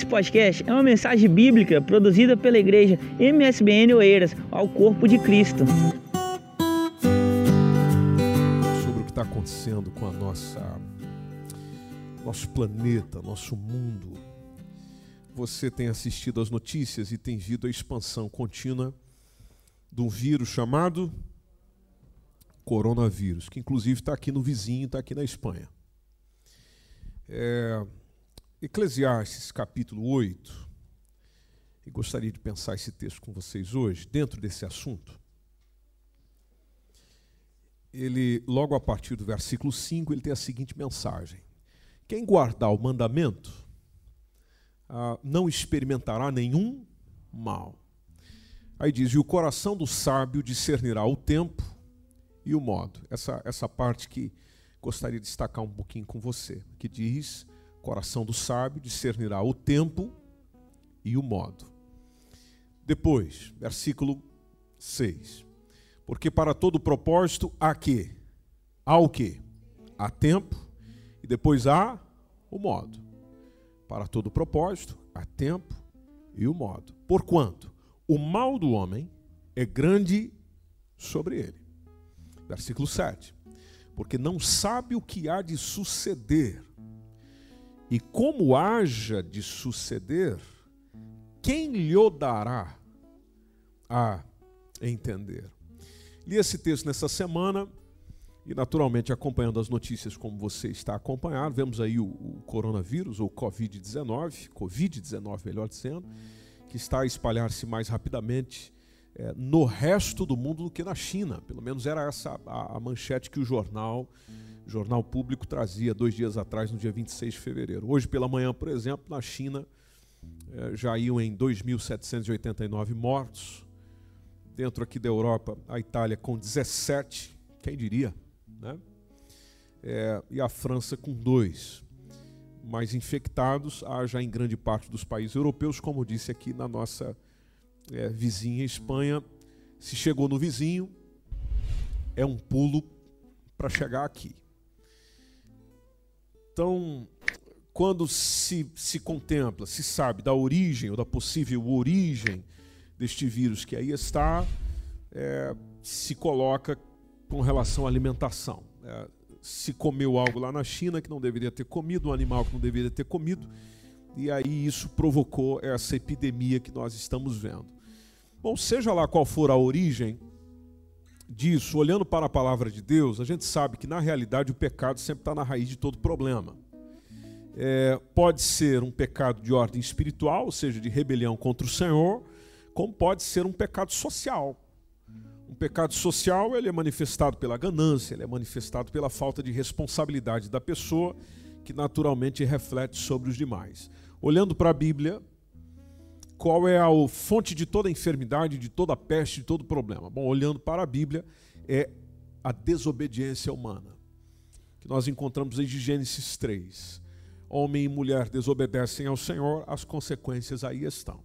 Esse podcast é uma mensagem bíblica produzida pela igreja MSBN Oeiras ao corpo de Cristo. Sobre o que está acontecendo com a nossa nosso planeta, nosso mundo. Você tem assistido às notícias e tem visto a expansão contínua de um vírus chamado coronavírus, que inclusive está aqui no vizinho, está aqui na Espanha. É, Eclesiastes capítulo 8, e gostaria de pensar esse texto com vocês hoje, dentro desse assunto. Ele, logo a partir do versículo 5, ele tem a seguinte mensagem: Quem guardar o mandamento ah, não experimentará nenhum mal. Aí diz: E o coração do sábio discernirá o tempo e o modo. Essa, essa parte que gostaria de destacar um pouquinho com você, que diz: coração do sábio discernirá o tempo e o modo. Depois, versículo 6. Porque para todo propósito há que? Há o que? Há tempo e depois há o modo. Para todo propósito há tempo e o modo. Porquanto o mal do homem é grande sobre ele. Versículo 7. Porque não sabe o que há de suceder, e como haja de suceder, quem lhe dará a entender? Li esse texto nessa semana e, naturalmente, acompanhando as notícias como você está acompanhando, vemos aí o, o coronavírus, ou Covid-19, Covid-19, melhor dizendo, que está a espalhar-se mais rapidamente é, no resto do mundo do que na China. Pelo menos era essa a, a manchete que o jornal, jornal público trazia dois dias atrás, no dia 26 de fevereiro. Hoje pela manhã, por exemplo, na China é, já iam em 2.789 mortos. Dentro aqui da Europa, a Itália com 17, quem diria, né? É, e a França com dois. Mais infectados há já em grande parte dos países europeus, como disse aqui na nossa é, vizinha Espanha, se chegou no vizinho, é um pulo para chegar aqui. Então, quando se, se contempla, se sabe da origem ou da possível origem deste vírus que aí está, é, se coloca com relação à alimentação. É, se comeu algo lá na China que não deveria ter comido, um animal que não deveria ter comido, e aí isso provocou essa epidemia que nós estamos vendo. Bom, seja lá qual for a origem disso, olhando para a palavra de Deus, a gente sabe que na realidade o pecado sempre está na raiz de todo problema. É, pode ser um pecado de ordem espiritual, ou seja, de rebelião contra o Senhor, como pode ser um pecado social. Um pecado social ele é manifestado pela ganância, ele é manifestado pela falta de responsabilidade da pessoa, que naturalmente reflete sobre os demais. Olhando para a Bíblia, qual é a fonte de toda enfermidade, de toda peste, de todo problema? Bom, olhando para a Bíblia, é a desobediência humana, que nós encontramos em Gênesis 3. Homem e mulher desobedecem ao Senhor, as consequências aí estão.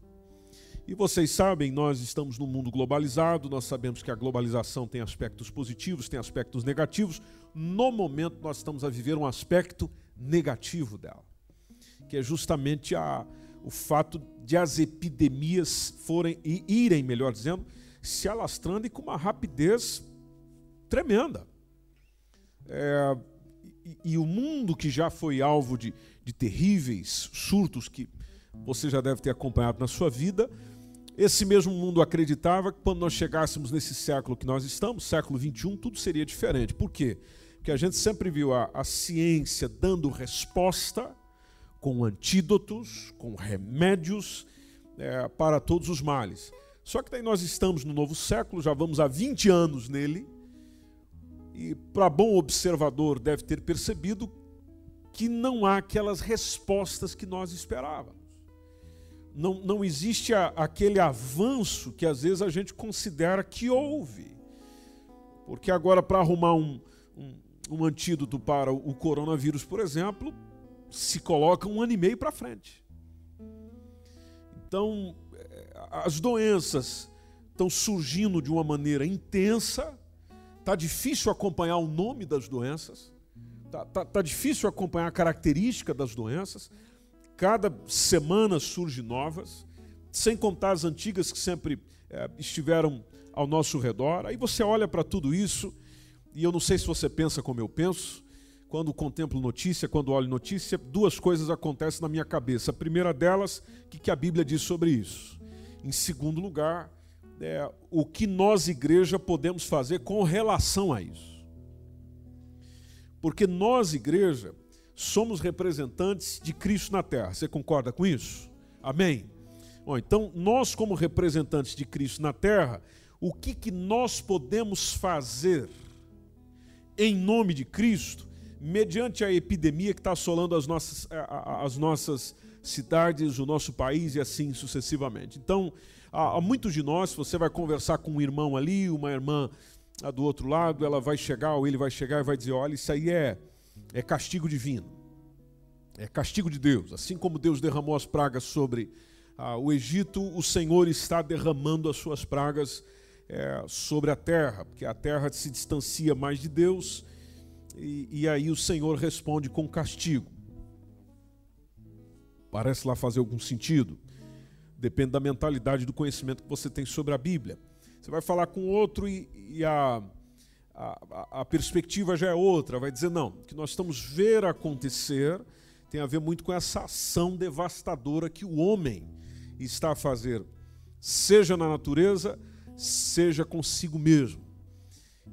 E vocês sabem, nós estamos num mundo globalizado, nós sabemos que a globalização tem aspectos positivos, tem aspectos negativos. No momento, nós estamos a viver um aspecto negativo dela, que é justamente a, o fato de as epidemias forem e irem, melhor dizendo, se alastrando e com uma rapidez tremenda. É, e, e, o mundo que já foi alvo de, de terríveis surtos que você já deve ter acompanhado na sua vida, esse mesmo mundo acreditava que quando nós chegássemos nesse século que nós estamos, século 21, tudo seria diferente. Por quê? Porque a gente sempre viu a, a ciência dando resposta com antídotos, com remédios é, para todos os males. Só que daí nós estamos no novo século, já vamos há 20 anos nele, e para bom observador deve ter percebido que não há aquelas respostas que nós esperávamos. Não, não existe a, aquele avanço que às vezes a gente considera que houve. Porque agora, para arrumar um, um, um antídoto para o coronavírus, por exemplo, se coloca um ano e meio para frente. Então, eh, as doenças estão surgindo de uma maneira intensa, está difícil acompanhar o nome das doenças, está tá, tá difícil acompanhar a característica das doenças, cada semana surgem novas, sem contar as antigas que sempre é, estiveram ao nosso redor. Aí você olha para tudo isso, e eu não sei se você pensa como eu penso, quando contemplo notícia, quando olho notícia, duas coisas acontecem na minha cabeça. A primeira delas, o que, que a Bíblia diz sobre isso? Em segundo lugar, é, o que nós, igreja, podemos fazer com relação a isso. Porque nós, igreja, somos representantes de Cristo na terra. Você concorda com isso? Amém? Bom, então, nós, como representantes de Cristo na terra, o que, que nós podemos fazer em nome de Cristo, mediante a epidemia que está assolando as nossas, as nossas cidades, o nosso país e assim sucessivamente. Então, há, muitos de nós, você vai conversar com um irmão ali, uma irmã do outro lado, ela vai chegar, ou ele vai chegar e vai dizer: olha, isso aí é, é castigo divino, é castigo de Deus. Assim como Deus derramou as pragas sobre ah, o Egito, o Senhor está derramando as suas pragas é, sobre a terra, porque a terra se distancia mais de Deus, e, e aí o Senhor responde com castigo. Parece lá fazer algum sentido? Depende da mentalidade do conhecimento que você tem sobre a Bíblia. Você vai falar com outro e, e a, a, a, perspectiva já é outra. Vai dizer, não, o que nós estamos ver acontecer tem a ver muito com essa ação devastadora que o homem está a fazer, seja na natureza, seja consigo mesmo.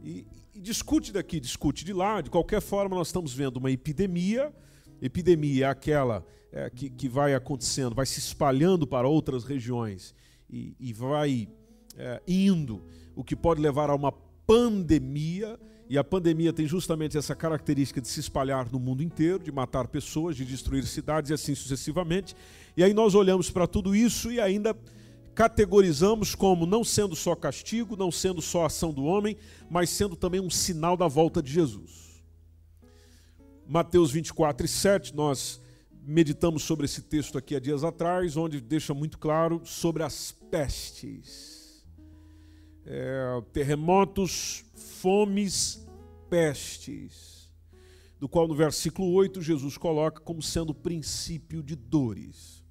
E, e, discute daqui, discute de lá, de qualquer forma, nós estamos vendo uma epidemia. Epidemia é aquela é, que, que vai acontecendo, vai se espalhando para outras regiões e, e vai é, indo, o que pode levar a uma pandemia. E a pandemia tem justamente essa característica de se espalhar no mundo inteiro, de matar pessoas, de destruir cidades e assim sucessivamente. E aí nós olhamos para tudo isso e ainda categorizamos como não sendo só castigo, não sendo só ação do homem, mas sendo também um sinal da volta de Jesus. Mateus 24 e 7, nós meditamos sobre esse texto aqui há dias atrás, onde deixa muito claro sobre as pestes. É, terremotos, fomes, pestes. Do qual no versículo 8 Jesus coloca como sendo o princípio de dores.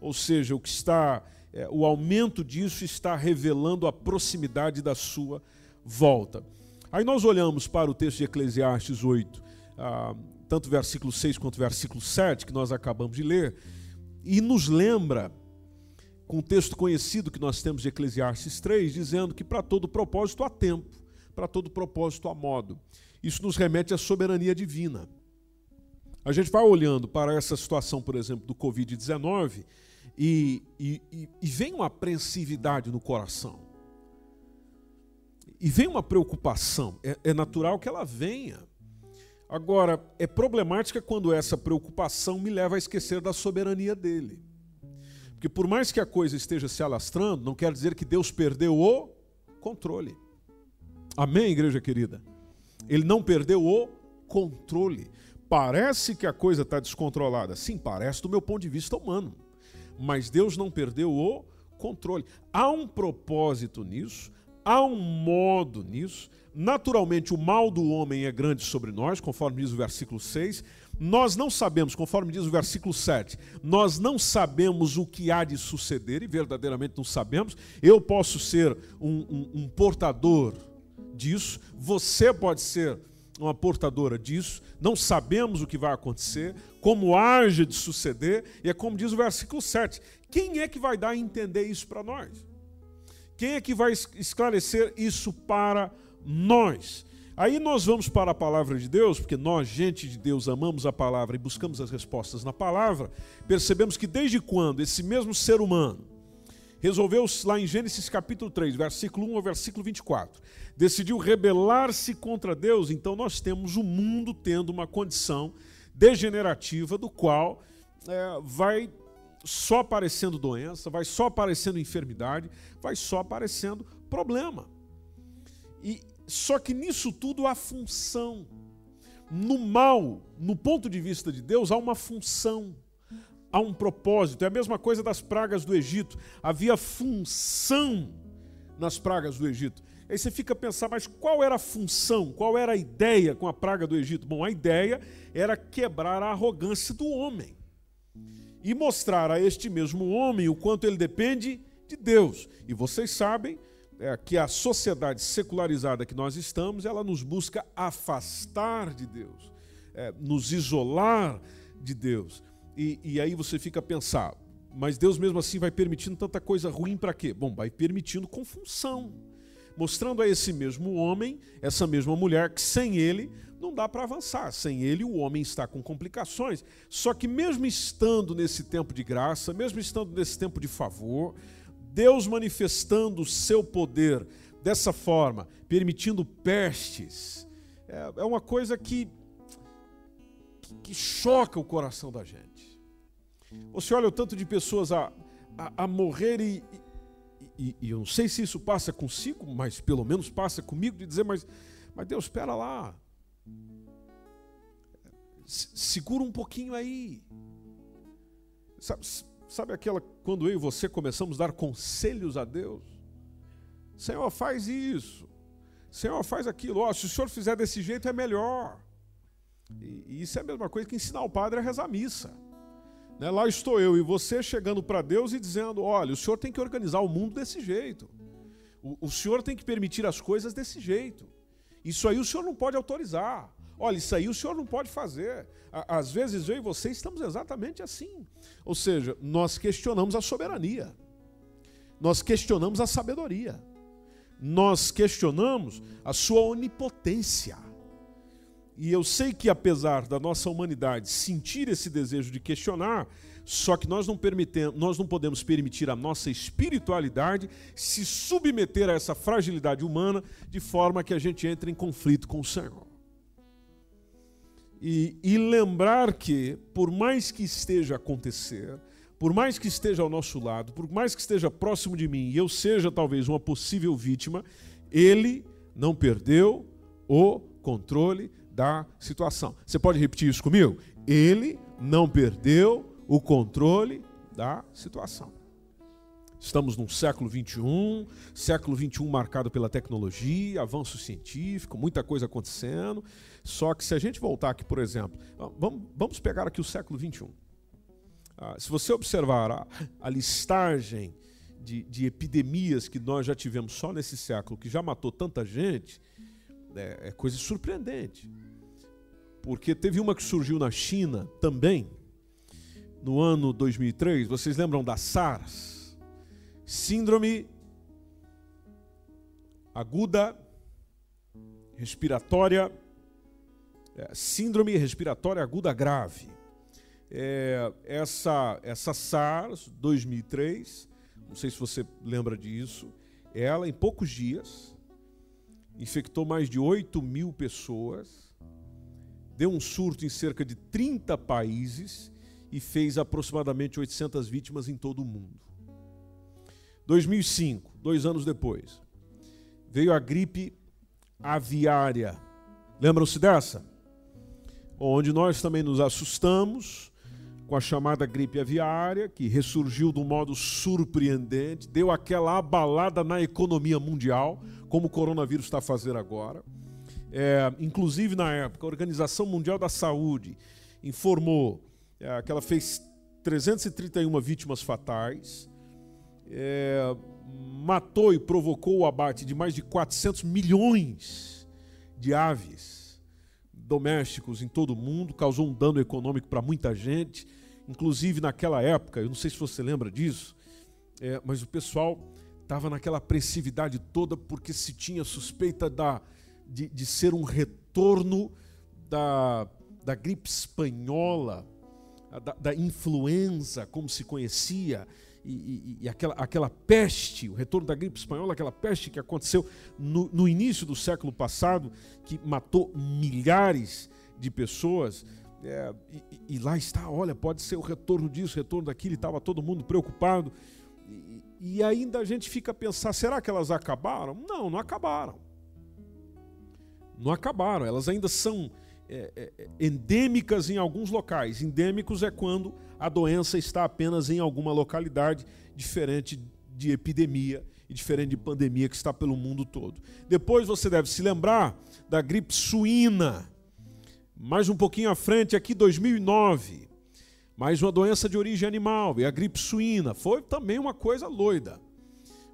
Ou seja, o que está é, o aumento disso está revelando a proximidade da sua volta. Aí nós olhamos para o texto de Eclesiastes 8, ah, tanto versículo 6 quanto versículo 7, que nós acabamos de ler, e nos lembra, com o texto conhecido que nós temos de Eclesiastes 3, dizendo que para todo propósito há tempo, para todo propósito há modo. Isso nos remete à soberania divina. A gente vai olhando para essa situação, por exemplo, do Covid-19 e, e, e vem uma apreensividade no coração. E vem uma preocupação. É, é natural que ela venha. Agora, é problemática quando essa preocupação me leva a esquecer da soberania dele. Porque por mais que a coisa esteja se alastrando, não quer dizer que Deus perdeu o controle. Amém, igreja querida? Ele não perdeu o controle. Parece que a coisa está descontrolada. Sim, parece do meu ponto de vista humano mas Deus não perdeu o controle. Há um propósito nisso, há um modo nisso. Naturalmente, o mal do homem é grande sobre nós, conforme diz o versículo 6. Nós não sabemos, conforme diz o versículo 7, nós não sabemos o que há de suceder, e verdadeiramente não sabemos. Eu posso ser um, um, um portador disso, você pode ser uma portadora disso, não sabemos o que vai acontecer, como age de suceder, e é como diz o versículo 7: quem é que vai dar a entender isso para nós? Quem é que vai esclarecer isso para nós? Aí nós vamos para a palavra de Deus, porque nós, gente de Deus, amamos a palavra e buscamos as respostas na palavra, percebemos que desde quando esse mesmo ser humano resolveu, lá em Gênesis capítulo 3, versículo 1 ao versículo 24, decidiu rebelar-se contra Deus, então nós temos o mundo tendo uma condição degenerativa do qual é, vai só aparecendo doença, vai só aparecendo enfermidade, vai só aparecendo problema. E só que nisso tudo há função. No mal, no ponto de vista de Deus, há uma função há um propósito. É a mesma coisa das pragas do Egito. Havia função nas pragas do Egito. Aí você fica a pensar, mas qual era a função, qual era a ideia com a praga do Egito? Bom, a ideia era quebrar a arrogância do homem. e mostrar a este mesmo homem o quanto ele depende de Deus. E vocês sabem é, que a sociedade secularizada que nós estamos, ela nos busca afastar de Deus, é, nos isolar de Deus. E, e aí você fica a pensar, mas Deus mesmo assim vai permitindo tanta coisa ruim para quê? Bom, vai permitindo com função, mostrando a esse mesmo homem, essa mesma mulher, que sem ele não dá para avançar. Sem ele, o homem está com complicações. Só que, mesmo estando nesse tempo de graça, mesmo estando nesse tempo de favor, Deus manifestando o seu poder dessa forma, permitindo pestes, é, é uma coisa que, que, choca o coração da gente. Você olha o tanto de pessoas a, a, a morrer e, e, e, eu não sei se isso passa consigo, mas pelo menos passa comigo, de dizer, mas, mas Deus, espera lá. Segura um pouquinho aí. Sabe, sabe aquela quando eu e você começamos a dar conselhos a Deus? Senhor, faz isso. Senhor, faz aquilo. Oh, se o senhor fizer desse jeito é melhor. E, e isso é a mesma coisa que ensinar o padre a rezar a missa. Né? Lá estou eu e você chegando para Deus e dizendo: olha, o senhor tem que organizar o mundo desse jeito. O, o senhor tem que permitir as coisas desse jeito. Isso aí o senhor não pode autorizar. Olha, isso aí o senhor não pode fazer. Às vezes eu e você estamos exatamente assim. Ou seja, nós questionamos a soberania. Nós questionamos a sabedoria. Nós questionamos a sua onipotência. E eu sei que apesar da nossa humanidade sentir esse desejo de questionar, só que nós não, permitemos, nós não podemos permitir a nossa espiritualidade se submeter a essa fragilidade humana de forma que a gente entre em conflito com o Senhor. E, e lembrar que, por mais que esteja a acontecer, por mais que esteja ao nosso lado, por mais que esteja próximo de mim e eu seja talvez uma possível vítima, ele não perdeu o controle da situação. Você pode repetir isso comigo? Ele não perdeu o controle da situação. Estamos num século 21, século 21 marcado pela tecnologia, avanço científico, muita coisa acontecendo. Só que se a gente voltar aqui, por exemplo, vamos, pegar aqui o século 21. Ah, se você observar a, a listagem de, de, epidemias que nós já tivemos só nesse século, que já matou tanta gente, é, é coisa surpreendente. Porque teve uma que surgiu na China também, no ano 2003. Vocês lembram da SARS? Síndrome aguda respiratória, é, síndrome respiratória aguda grave. É, essa, essa SARS 2003, não sei se você lembra disso, ela em poucos dias infectou mais de 8 mil pessoas, deu um surto em cerca de 30 países e fez aproximadamente 800 vítimas em todo o mundo. 2005, dois anos depois, veio a gripe aviária. Lembram-se dessa? Onde nós também nos assustamos com a chamada gripe aviária, que ressurgiu de um modo surpreendente, deu aquela abalada na economia mundial, como o coronavírus está fazendo agora. É, inclusive, na época, a Organização Mundial da Saúde informou é, que ela fez 331 vítimas fatais, é, matou e provocou o abate de mais de 400 milhões de aves domésticos em todo o mundo, causou um dano econômico para muita gente, inclusive naquela época, eu não sei se você lembra disso, é, mas o pessoal estava naquela apreensividade toda porque se tinha suspeita da, de, de ser um retorno da, da gripe espanhola, da, da influenza, como se conhecia, e, e, e, aquela, aquela peste, o retorno da gripe espanhola, aquela peste que aconteceu no, no início do século passado, que matou milhares de pessoas. É, e, e, lá está, olha, pode ser o retorno disso, retorno daquilo, e estava todo mundo preocupado. E, ainda a gente fica a pensar: será que elas acabaram? Não, não acabaram. Não acabaram, elas ainda são é, é, é, endêmicas em alguns locais. Endêmicos é quando a doença está apenas em alguma localidade, diferente de epidemia e diferente de pandemia que está pelo mundo todo. Depois você deve se lembrar da gripe suína. Mais um pouquinho à frente, aqui 2009, mais uma doença de origem animal, e a gripe suína. Foi também uma coisa loida.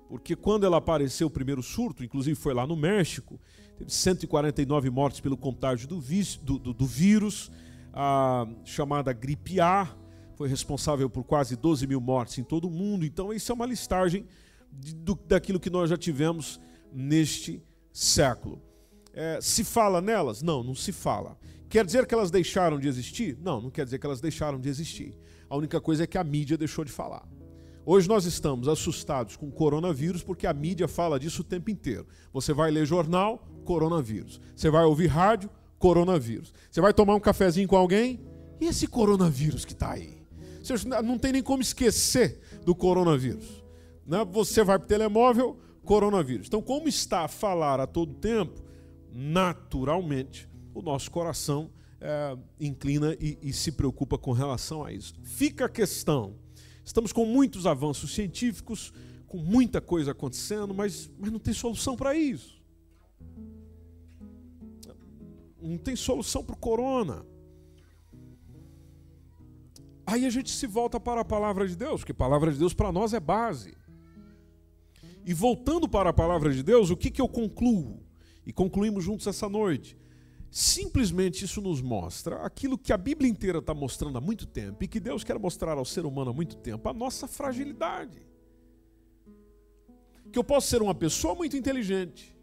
Porque quando ela apareceu o primeiro surto, inclusive foi lá no México, teve 149 mortes pelo contágio do, do, do, do vírus, a chamada gripe A, foi responsável por quase 12 mil mortes em todo o mundo. Então, isso é uma listagem de, do, daquilo que nós já tivemos neste século. É, se fala nelas? Não, não se fala. Quer dizer que elas deixaram de existir? Não, não quer dizer que elas deixaram de existir. A única coisa é que a mídia deixou de falar. Hoje nós estamos assustados com o coronavírus porque a mídia fala disso o tempo inteiro. Você vai ler jornal, coronavírus. Você vai ouvir rádio, coronavírus. Você vai tomar um cafezinho com alguém, e esse coronavírus que está aí? Você não tem nem como esquecer do coronavírus. Né? Você vai para o telemóvel, coronavírus. Então, como está a falar a todo tempo, naturalmente o nosso coração é, inclina e, e se preocupa com relação a isso. Fica a questão. Estamos com muitos avanços científicos, com muita coisa acontecendo, mas, mas não tem solução para isso. Não tem solução para o corona. Aí a gente se volta para a palavra de Deus, porque a palavra de Deus para nós é base. E voltando para a palavra de Deus, o que, que eu concluo? E concluímos juntos essa noite. Simplesmente isso nos mostra aquilo que a Bíblia inteira está mostrando há muito tempo e que Deus quer mostrar ao ser humano há muito tempo, a nossa fragilidade. Que eu posso ser uma pessoa muito inteligente,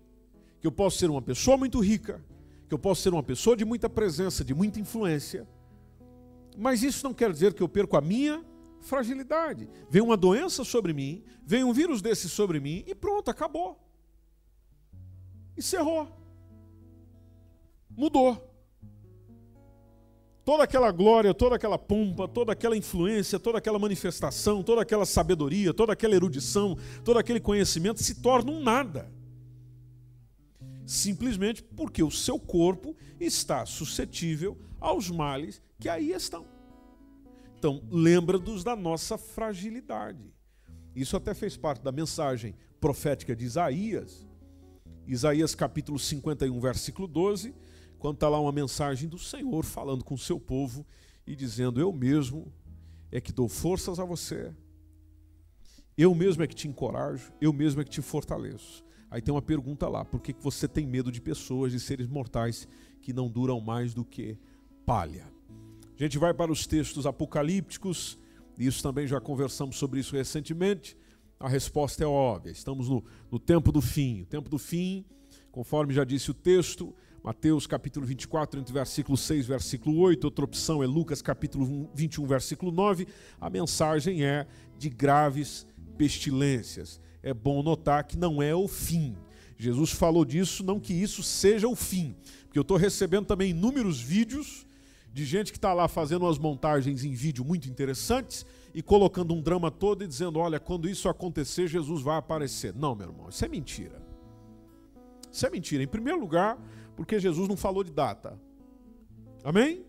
que eu posso ser uma pessoa muito rica, que eu posso ser uma pessoa de muita presença, de muita influência, mas isso não quer dizer que eu perco a minha fragilidade. Vem uma doença sobre mim, vem um vírus desse sobre mim e pronto, acabou. Encerrou mudou. Toda aquela glória, toda aquela pompa, toda aquela influência, toda aquela manifestação, toda aquela sabedoria, toda aquela erudição, todo aquele conhecimento se torna um nada. Simplesmente porque o seu corpo está suscetível aos males que aí estão. Então, lembra-nos da nossa fragilidade. Isso até fez parte da mensagem profética de Isaías. Isaías capítulo 51, versículo 12 quando está lá uma mensagem do Senhor falando com o seu povo e dizendo: Eu mesmo é que dou forças a você, eu mesmo é que te encorajo, eu mesmo é que te fortaleço. Aí tem uma pergunta lá: por que você tem medo de pessoas, de seres mortais que não duram mais do que palha? A gente vai para os textos apocalípticos, isso também já conversamos sobre isso recentemente. A resposta é óbvia: estamos no, no tempo do fim. O tempo do fim, conforme já disse o texto, Mateus capítulo 24, entre versículo 6 e versículo 8. Outra opção é Lucas capítulo 21, versículo 9. A mensagem é de graves pestilências. É bom notar que não é o fim. Jesus falou disso, não que isso seja o fim. Porque eu estou recebendo também inúmeros vídeos de gente que está lá fazendo umas montagens em vídeo muito interessantes e colocando um drama todo e dizendo: olha, quando isso acontecer, Jesus vai aparecer. Não, meu irmão, isso é mentira. Isso é mentira. Em primeiro lugar, porque Jesus não falou de data. Amém?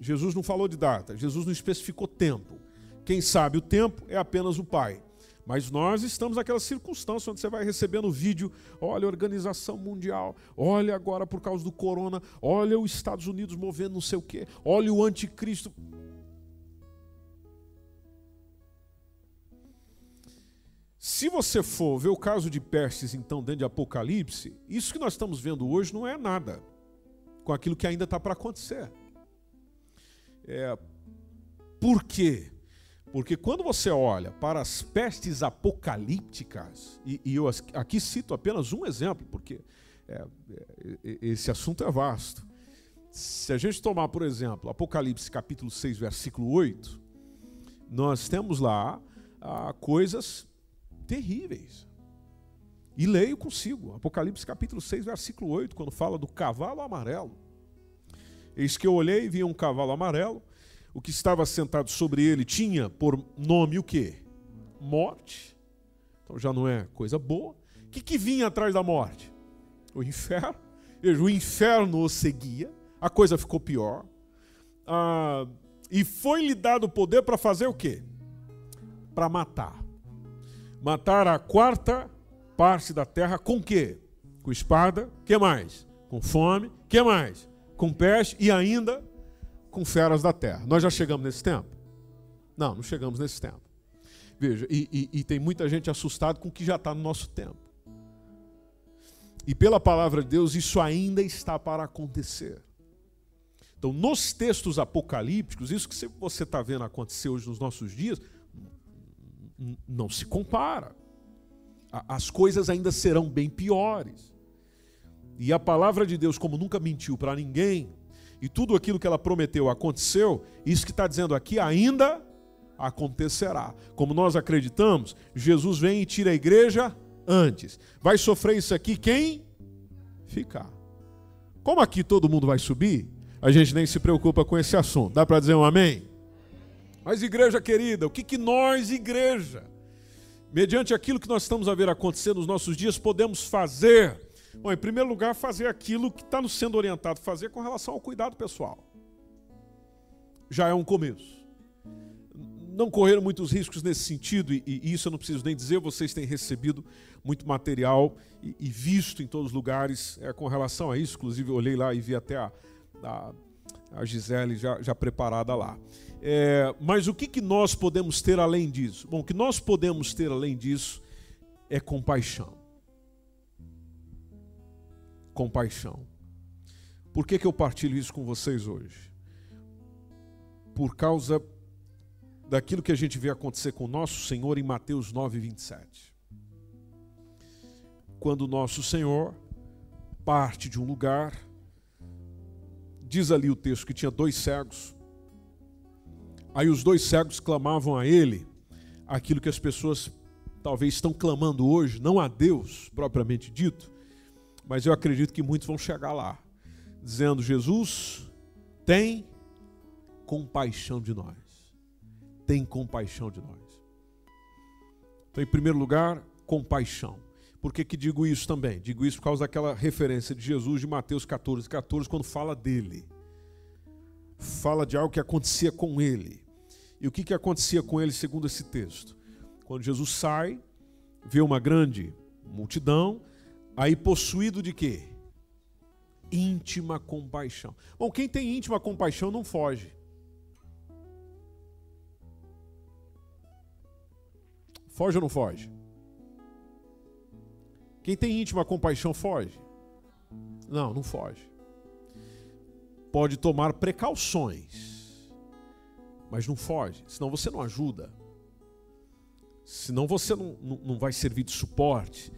Jesus não falou de data, Jesus não especificou tempo. Quem sabe o tempo é apenas o Pai. Mas nós estamos naquela circunstância onde você vai recebendo vídeo, olha a organização mundial, olha agora por causa do corona, olha os Estados Unidos movendo não sei o quê, olha o anticristo. Se você for ver o caso de Pestes, então, dentro de Apocalipse, isso que nós estamos vendo hoje não é nada com aquilo que ainda está para acontecer. É, por quê? Porque quando você olha para as pestes apocalípticas, e, e eu aqui cito apenas um exemplo, porque é, é, esse assunto é vasto. Se a gente tomar, por exemplo, Apocalipse capítulo 6, versículo 8, nós temos lá ah, coisas terríveis. E leio consigo, Apocalipse capítulo 6, versículo 8, quando fala do cavalo amarelo. Eis que eu olhei e vi um cavalo amarelo, o que estava sentado sobre ele tinha por nome o quê? Morte. Então já não é coisa boa. O que, que vinha atrás da morte? O inferno. Veja, o inferno o seguia, a coisa ficou pior. Ah, e foi-lhe dado o poder para fazer o quê? Para matar matar a quarta parte da terra com quê? Com espada, que mais? Com fome, que mais? Com peste e ainda com feras da terra. Nós já chegamos nesse tempo? Não, não chegamos nesse tempo. Veja, e, e, e tem muita gente assustada com o que já está no nosso tempo. E pela palavra de Deus, isso ainda está para acontecer. Então, nos textos apocalípticos, isso que você está vendo acontecer hoje nos nossos dias, não se compara. As coisas ainda serão bem piores. E a palavra de Deus, como nunca mentiu para ninguém, e tudo aquilo que ela prometeu aconteceu, isso que está dizendo aqui ainda acontecerá. Como nós acreditamos, Jesus vem e tira a igreja antes. Vai sofrer isso aqui quem ficar. Como aqui todo mundo vai subir, a gente nem se preocupa com esse assunto. Dá para dizer um amém? Mas, igreja querida, o que, que nós, igreja, mediante aquilo que nós estamos a ver acontecer nos nossos dias, podemos fazer? Bom, em primeiro lugar, fazer aquilo que está nos sendo orientado a fazer com relação ao cuidado pessoal. Já é um começo. Não correr muitos riscos nesse sentido, e, e, isso eu não preciso nem dizer, vocês têm recebido muito material e, e visto em todos os lugares é, com relação a isso. Inclusive, olhei lá e vi até a, a, a Gisele já, já preparada lá. É, mas o que, que nós podemos ter além disso? Bom, o que nós podemos ter além disso é compaixão. Compaixão. Por que, que eu partilho isso com vocês hoje? Por causa daquilo que a gente vê acontecer com o nosso Senhor em Mateus 9, 27. Quando o nosso Senhor parte de um lugar Diz ali o texto que tinha dois cegos. Aí os dois cegos clamavam a ele aquilo que as pessoas talvez estão clamando hoje, não a Deus propriamente dito, mas eu acredito que muitos vão chegar lá, dizendo: Jesus, tem compaixão de nós. Tem compaixão de nós. Então, em primeiro lugar, compaixão. Por que, que digo isso também? Digo isso por causa daquela referência de Jesus de Mateus 14, 14, quando fala dele. Fala de algo que acontecia com ele. E o que, que acontecia com ele segundo esse texto? Quando Jesus sai, vê uma grande multidão, aí possuído de quê? Íntima compaixão. Bom, quem tem íntima compaixão não foge. Foge ou não foge? Quem tem íntima compaixão foge? Não, não foge. Pode tomar precauções, mas não foge, senão você não ajuda. Senão você não, não, não vai servir de suporte.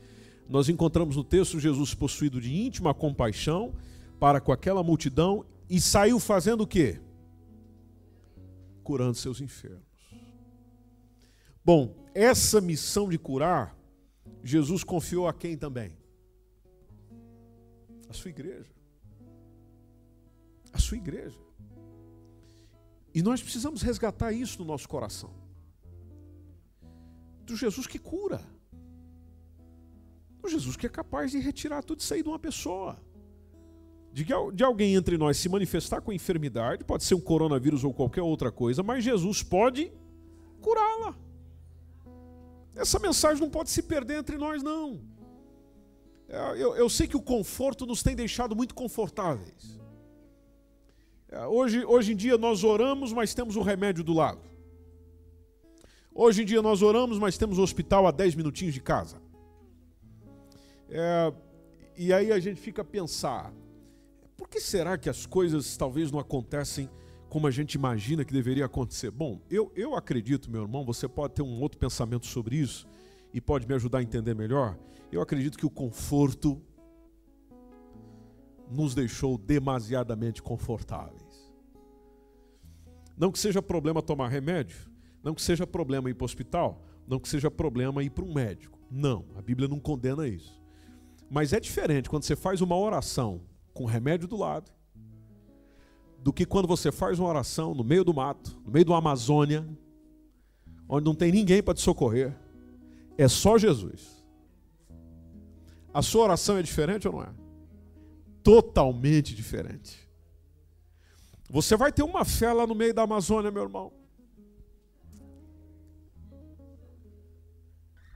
Nós encontramos no texto Jesus possuído de íntima compaixão para com aquela multidão e saiu fazendo o quê? Curando seus enfermos. Bom, essa missão de curar Jesus confiou a quem também? A sua igreja. A sua igreja. E nós precisamos resgatar isso no nosso coração. Do Jesus que cura. Do Jesus que é capaz de retirar tudo isso aí de uma pessoa. De, de alguém entre nós se manifestar com enfermidade, pode ser um coronavírus ou qualquer outra coisa, mas Jesus pode curá-la. Essa mensagem não pode se perder entre nós, não. É, eu, eu sei que o conforto nos tem deixado muito confortáveis. É, hoje, hoje em dia nós oramos, mas temos o remédio do lado. Hoje em dia nós oramos, mas temos o hospital a 10 minutinhos de casa. É, e aí a gente fica a pensar: por que será que as coisas talvez não acontecem como a gente imagina que deveria acontecer. Bom, eu, eu acredito, meu irmão, você pode ter um outro pensamento sobre isso e pode me ajudar a entender melhor. Eu acredito que o conforto nos deixou demasiadamente confortáveis. Não que seja problema tomar remédio, não que seja problema ir para o hospital, não que seja problema ir para um médico. Não, a Bíblia não condena isso. Mas é diferente quando você faz uma oração com remédio do lado do que quando você faz uma oração no meio do mato, no meio da Amazônia, onde não tem ninguém para te socorrer. É só Jesus. A sua oração é diferente ou não é? Totalmente diferente. Você vai ter uma fé lá no meio da Amazônia, meu irmão.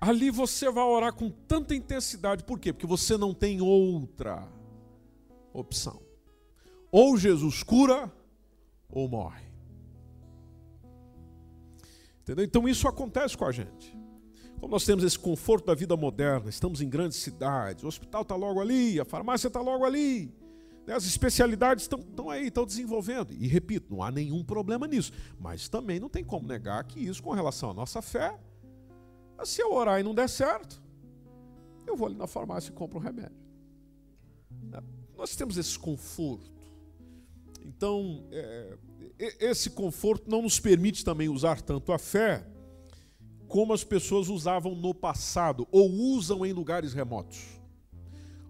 Ali você vai orar com tanta intensidade. Por quê? Porque você não tem outra opção. Ou Jesus cura ou morre. Entendeu? Então isso acontece com a gente. Como nós temos esse conforto da vida moderna, estamos em grandes cidades, o hospital está logo ali, a farmácia está logo ali, né? as especialidades estão aí, estão desenvolvendo. E repito, não há nenhum problema nisso. Mas também não tem como negar que isso, com relação à nossa fé, se eu orar e não der certo, eu vou ali na farmácia e compro um remédio. Né? Nós temos esse conforto. Então, é, esse conforto não nos permite também usar tanto a fé como as pessoas usavam no passado ou usam em lugares remotos,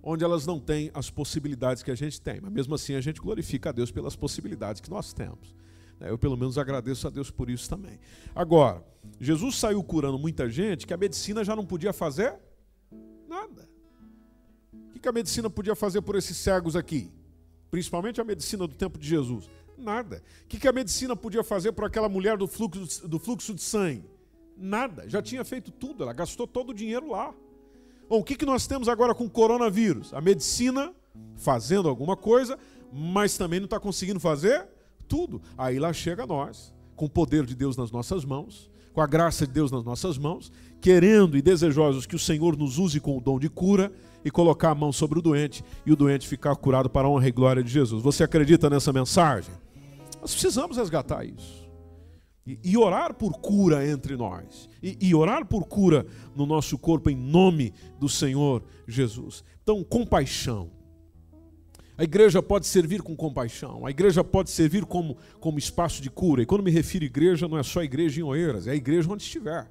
onde elas não têm as possibilidades que a gente tem. Mas mesmo assim a gente glorifica a Deus pelas possibilidades que nós temos. Né? Eu pelo menos agradeço a Deus por isso também. Agora, Jesus saiu curando muita gente que a medicina já não podia fazer nada. O que a medicina podia fazer por esses cegos aqui? Principalmente a medicina do tempo de Jesus. Nada. O que a medicina podia fazer por aquela mulher do fluxo, do fluxo de sangue? Nada. Já tinha feito tudo. Ela gastou todo o dinheiro lá. Bom, o que, que nós temos agora com o coronavírus? A medicina fazendo alguma coisa, mas também não está conseguindo fazer tudo. Aí lá chega nós, com o poder de Deus nas nossas mãos, com a graça de Deus nas nossas mãos, querendo e desejosos que o Senhor nos use com o dom de cura e colocar a mão sobre o doente e o doente ficar curado para a honra e glória de Jesus. Você acredita nessa mensagem? Nós precisamos resgatar isso. E, orar por cura entre nós. E, e orar por cura no nosso corpo em nome do Senhor Jesus. Então, compaixão. A igreja pode servir com compaixão, a igreja pode servir como, como espaço de cura. E quando me refiro à igreja, não é só a igreja em Oeiras, é a igreja onde estiver,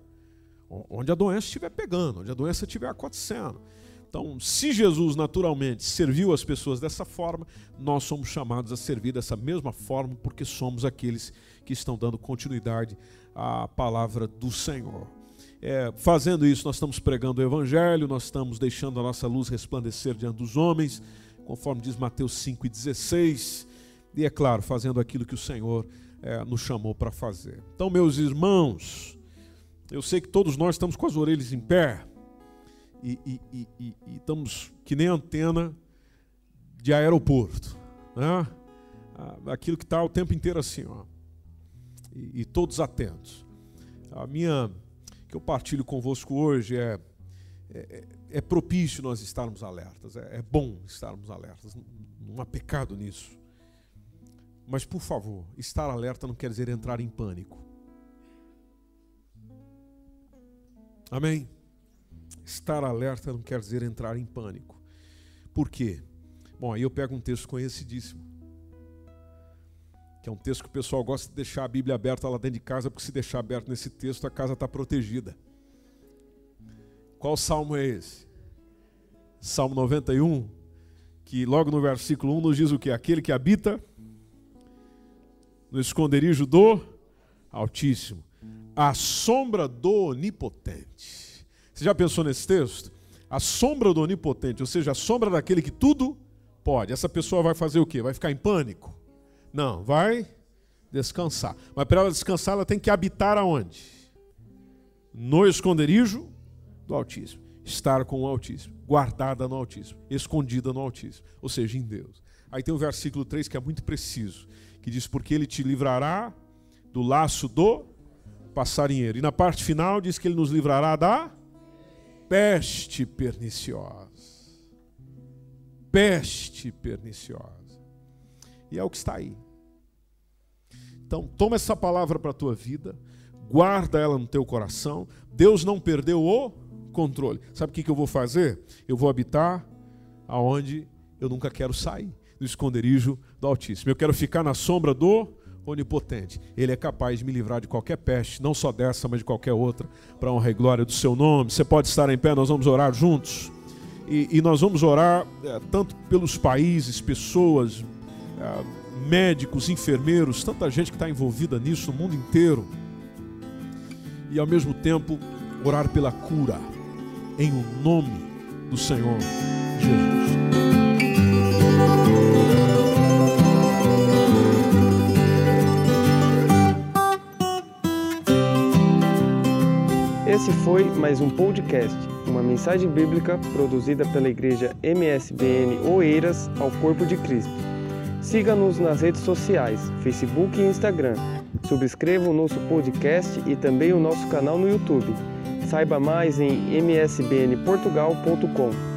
onde a doença estiver pegando, onde a doença estiver acontecendo. Então, se Jesus naturalmente serviu as pessoas dessa forma, nós somos chamados a servir dessa mesma forma, porque somos aqueles que estão dando continuidade à palavra do Senhor. É, fazendo isso, nós estamos pregando o Evangelho, nós estamos deixando a nossa luz resplandecer diante dos homens conforme diz Mateus 5,16, e é claro, fazendo aquilo que o Senhor é, nos chamou para fazer. Então, meus irmãos, eu sei que todos nós estamos com as orelhas em pé e, e, e, e estamos que nem antena de aeroporto, né? Ah, aquilo que está o tempo inteiro assim, ó, e, todos atentos. A minha que eu partilho convosco hoje é, é é propício nós estarmos alertas, é, é bom estarmos alertas, não há pecado nisso. Mas, por favor, estar alerta não quer dizer entrar em pânico. Amém? Estar alerta não quer dizer entrar em pânico. Por quê? Bom, aí eu pego um texto conhecidíssimo. Que é um texto que o pessoal gosta de deixar a Bíblia aberta lá dentro de casa, porque se deixar aberto nesse texto, a casa está protegida. Qual salmo é esse? Salmo 91, que logo no versículo 1 nos diz o que? Aquele que habita no esconderijo do Altíssimo, a sombra do Onipotente. Você já pensou nesse texto? A sombra do Onipotente, ou seja, a sombra daquele que tudo pode. Essa pessoa vai fazer o quê? Vai ficar em pânico? Não, vai descansar. Mas para ela descansar, ela tem que habitar aonde? No esconderijo do Altíssimo. Estar com o Altíssimo, guardada no Altíssimo, escondida no Altíssimo, ou seja, em Deus. Aí tem o versículo 3 que é muito preciso, que diz: Porque ele te livrará do laço do passarinheiro. E na parte final diz que ele nos livrará da peste perniciosa. Peste perniciosa. E é o que está aí. Então, toma essa palavra para a tua vida, guarda ela no teu coração. Deus não perdeu o controle. Sabe o que, eu vou fazer? Eu vou habitar aonde eu nunca quero sair, no esconderijo do Altíssimo. Eu quero ficar na sombra do Onipotente. Ele é capaz de me livrar de qualquer peste, não só dessa, mas de qualquer outra, para honra e glória do seu nome. Você pode estar em pé, nós vamos orar juntos. E, e nós vamos orar é, tanto pelos países, pessoas, é, médicos, enfermeiros, tanta gente que está envolvida nisso no mundo inteiro. E ao mesmo tempo, orar pela cura em o nome do Senhor Jesus. Esse foi mais um podcast, uma mensagem bíblica produzida pela igreja MSBN Oeiras ao Corpo de Cristo. Siga-nos nas redes sociais, Facebook e Instagram Subscreva o nosso podcast e também o nosso canal no YouTube. Saiba mais em msbnportugal.com.